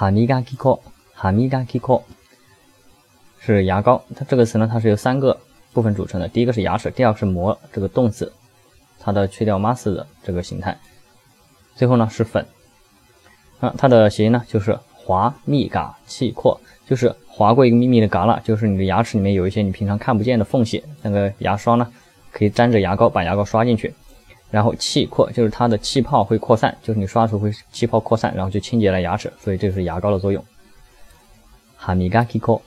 哈米嘎基科，哈米嘎基科是牙膏。它这个词呢，它是由三个部分组成的。第一个是牙齿，第二个是磨这个动词，它的去掉 mas 的这个形态。最后呢是粉。啊，它的谐音呢就是滑密嘎气阔，就是划过一个密密的旮旯，就是你的牙齿里面有一些你平常看不见的缝隙。那个牙刷呢，可以沾着牙膏把牙膏刷进去。然后气扩就是它的气泡会扩散，就是你刷的时候会气泡扩散，然后就清洁了牙齿，所以这是牙膏的作用。哈米嘎气扩。